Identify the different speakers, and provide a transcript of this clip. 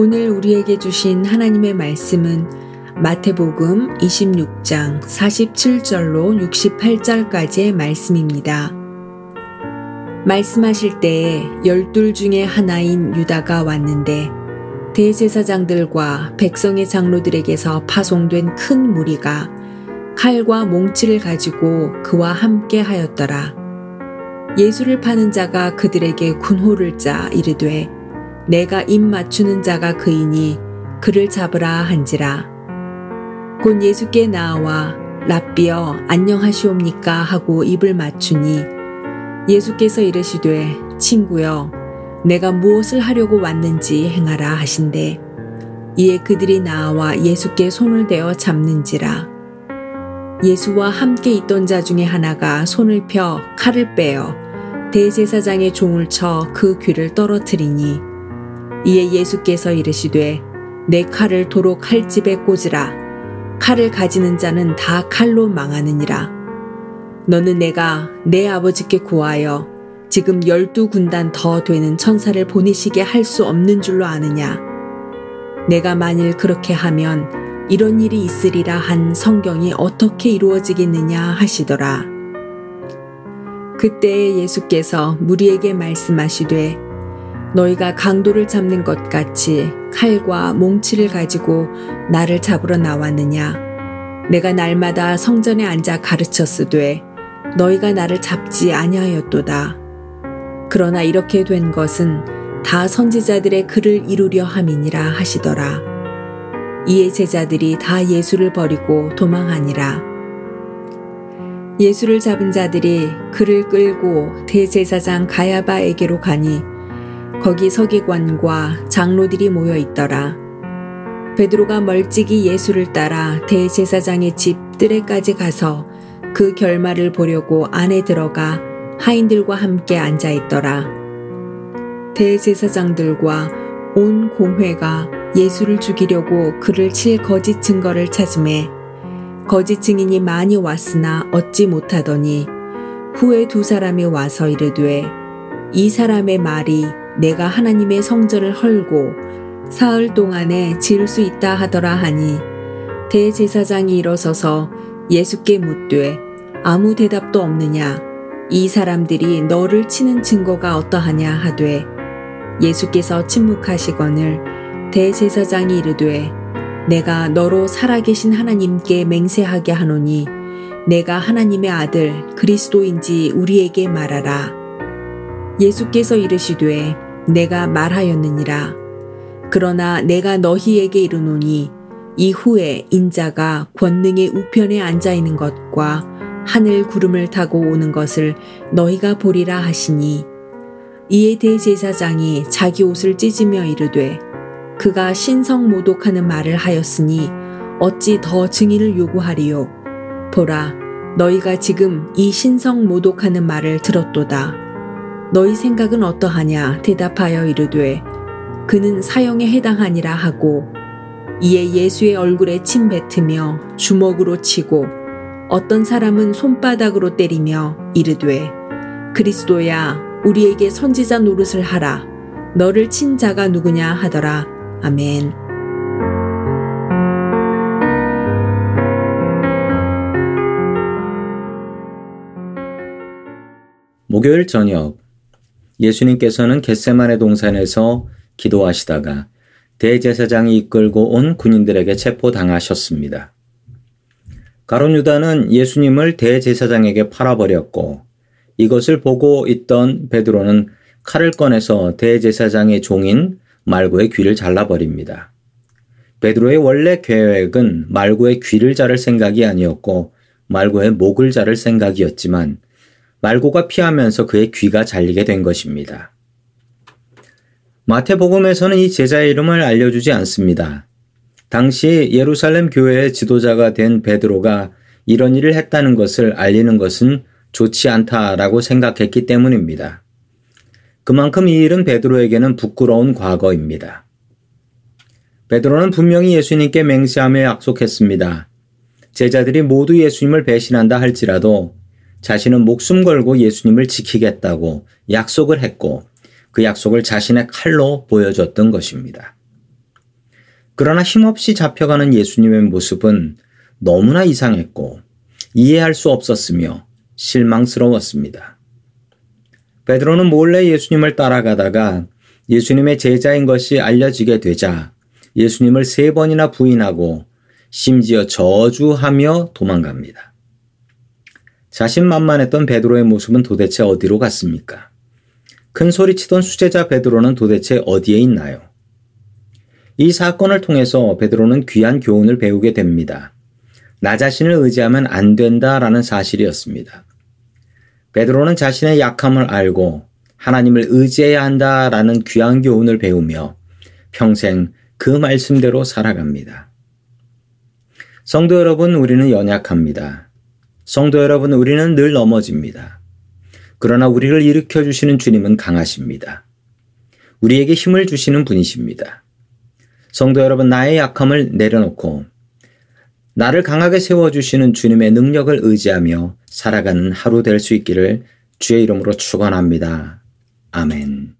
Speaker 1: 오늘 우리에게 주신 하나님의 말씀은 마태복음 26장 47절로 68절까지의 말씀입니다. 말씀하실 때에 열둘 중에 하나인 유다가 왔는데 대제사장들과 백성의 장로들에게서 파송된 큰 무리가 칼과 몽치를 가지고 그와 함께 하였더라. 예수를 파는 자가 그들에게 군호를 짜 이르되 내가 입 맞추는 자가 그이니 그를 잡으라 한지라. 곧 예수께 나와 랍비여 안녕하시옵니까 하고 입을 맞추니 예수께서 이르시되 친구여 내가 무엇을 하려고 왔는지 행하라 하신대 이에 그들이 나와 예수께 손을 대어 잡는지라 예수와 함께 있던 자 중에 하나가 손을 펴 칼을 빼어 대제사장의 종을 쳐 그 귀를 떨어뜨리니 이에 예수께서 이르시되 내 칼을 도로 칼집에 꽂으라. 칼을 가지는 자는 다 칼로 망하느니라. 너는 내가 내 아버지께 구하여 지금 열두 군단 더 되는 천사를 보내시게 할 수 없는 줄로 아느냐? 내가 만일 그렇게 하면 이런 일이 있으리라 한 성경이 어떻게 이루어지겠느냐 하시더라. 그때 예수께서 무리에게 말씀하시되 너희가 강도를 잡는 것 같이 칼과 몽치를 가지고 나를 잡으러 나왔느냐? 내가 날마다 성전에 앉아 가르쳤으되 너희가 나를 잡지 아니하였도다. 그러나 이렇게 된 것은 다 선지자들의 글을 이루려 함이니라 하시더라. 이에 제자들이 다 예수를 버리고 도망하니라. 예수를 잡은 자들이 그를 끌고 대제사장 가야바에게로 가니 거기 서기관과 장로들이 모여 있더라. 베드로가 멀찍이 예수를 따라 대제사장의 집 뜰에까지 가서 그 결말을 보려고 안에 들어가 하인들과 함께 앉아 있더라. 대제사장들과 온 공회가 예수를 죽이려고 그를 칠 거짓 증거를 찾음에 거짓 증인이 많이 왔으나 얻지 못하더니 후에 두 사람이 와서 이르되 이 사람의 말이 내가 하나님의 성전을 헐고 사흘 동안에 지을 수 있다 하더라 하니 대제사장이 일어서서 예수께 묻되 아무 대답도 없느냐 이 사람들이 너를 치는 증거가 어떠하냐 하되 예수께서 침묵하시거늘 대제사장이 이르되 내가 너로 살아계신 하나님께 맹세하게 하노니 내가 하나님의 아들 그리스도인지 우리에게 말하라. 예수께서 이르시되 내가 말하였느니라. 그러나 내가 너희에게 이르노니 이후에 인자가 권능의 우편에 앉아 있는 것과 하늘 구름을 타고 오는 것을 너희가 보리라 하시니 이에 대제사장이 자기 옷을 찢으며 이르되 그가 신성 모독하는 말을 하였으니 어찌 더 증인을 요구하리요. 보라, 너희가 지금 이 신성 모독하는 말을 들었도다. 너희 생각은 어떠하냐 대답하여 이르되 그는 사형에 해당하니라 하고 이에 예수의 얼굴에 침 뱉으며 주먹으로 치고 어떤 사람은 손바닥으로 때리며 이르되 그리스도야 우리에게 선지자 노릇을 하라. 너를 친 자가 누구냐 하더라. 아멘.
Speaker 2: 목요일 저녁 예수님께서는 겟세만의 동산에서 기도하시다가 대제사장이 이끌고 온 군인들에게 체포당하셨습니다. 가론 유다는 예수님을 대제사장에게 팔아버렸고 이것을 보고 있던 베드로는 칼을 꺼내서 대제사장의 종인 말고의 귀를 잘라버립니다. 베드로의 원래 계획은 말고의 귀를 자를 생각이 아니었고 말고의 목을 자를 생각이었지만 말고가 피하면서 그의 귀가 잘리게 된 것입니다. 마태복음에서는 이 제자의 이름을 알려주지 않습니다. 당시 예루살렘 교회의 지도자가 된 베드로가 이런 일을 했다는 것을 알리는 것은 좋지 않다라고 생각했기 때문입니다. 그만큼 이 일은 베드로에게는 부끄러운 과거입니다. 베드로는 분명히 예수님께 맹세하며 약속했습니다. 제자들이 모두 예수님을 배신한다 할지라도 자신은 목숨 걸고 예수님을 지키겠다고 약속을 했고 그 약속을 자신의 칼로 보여줬던 것입니다. 그러나 힘없이 잡혀가는 예수님의 모습은 너무나 이상했고 이해할 수 없었으며 실망스러웠습니다. 베드로는 몰래 예수님을 따라가다가 예수님의 제자인 것이 알려지게 되자 예수님을 세 번이나 부인하고 심지어 저주하며 도망갑니다. 자신만만했던 베드로의 모습은 도대체 어디로 갔습니까? 큰 소리치던 수제자 베드로는 도대체 어디에 있나요? 이 사건을 통해서 베드로는 귀한 교훈을 배우게 됩니다. 나 자신을 의지하면 안 된다라는 사실이었습니다. 베드로는 자신의 약함을 알고 하나님을 의지해야 한다라는 귀한 교훈을 배우며 평생 그 말씀대로 살아갑니다. 성도 여러분, 우리는 연약합니다. 성도 여러분, 우리는 늘 넘어집니다. 그러나 우리를 일으켜 주시는 주님은 강하십니다. 우리에게 힘을 주시는 분이십니다. 성도 여러분, 나의 약함을 내려놓고 나를 강하게 세워주시는 주님의 능력을 의지하며 살아가는 하루 될 수 있기를 주의 이름으로 축원합니다. 아멘.